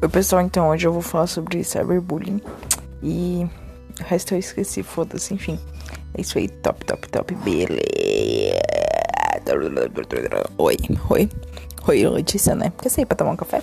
Oi pessoal, então hoje eu vou falar sobre cyberbullying e o resto eu esqueci, foda-se, enfim. É isso aí, top, top, top, beleza. Oi, oi, oi, Letícia, né? Quer sair pra tomar um café?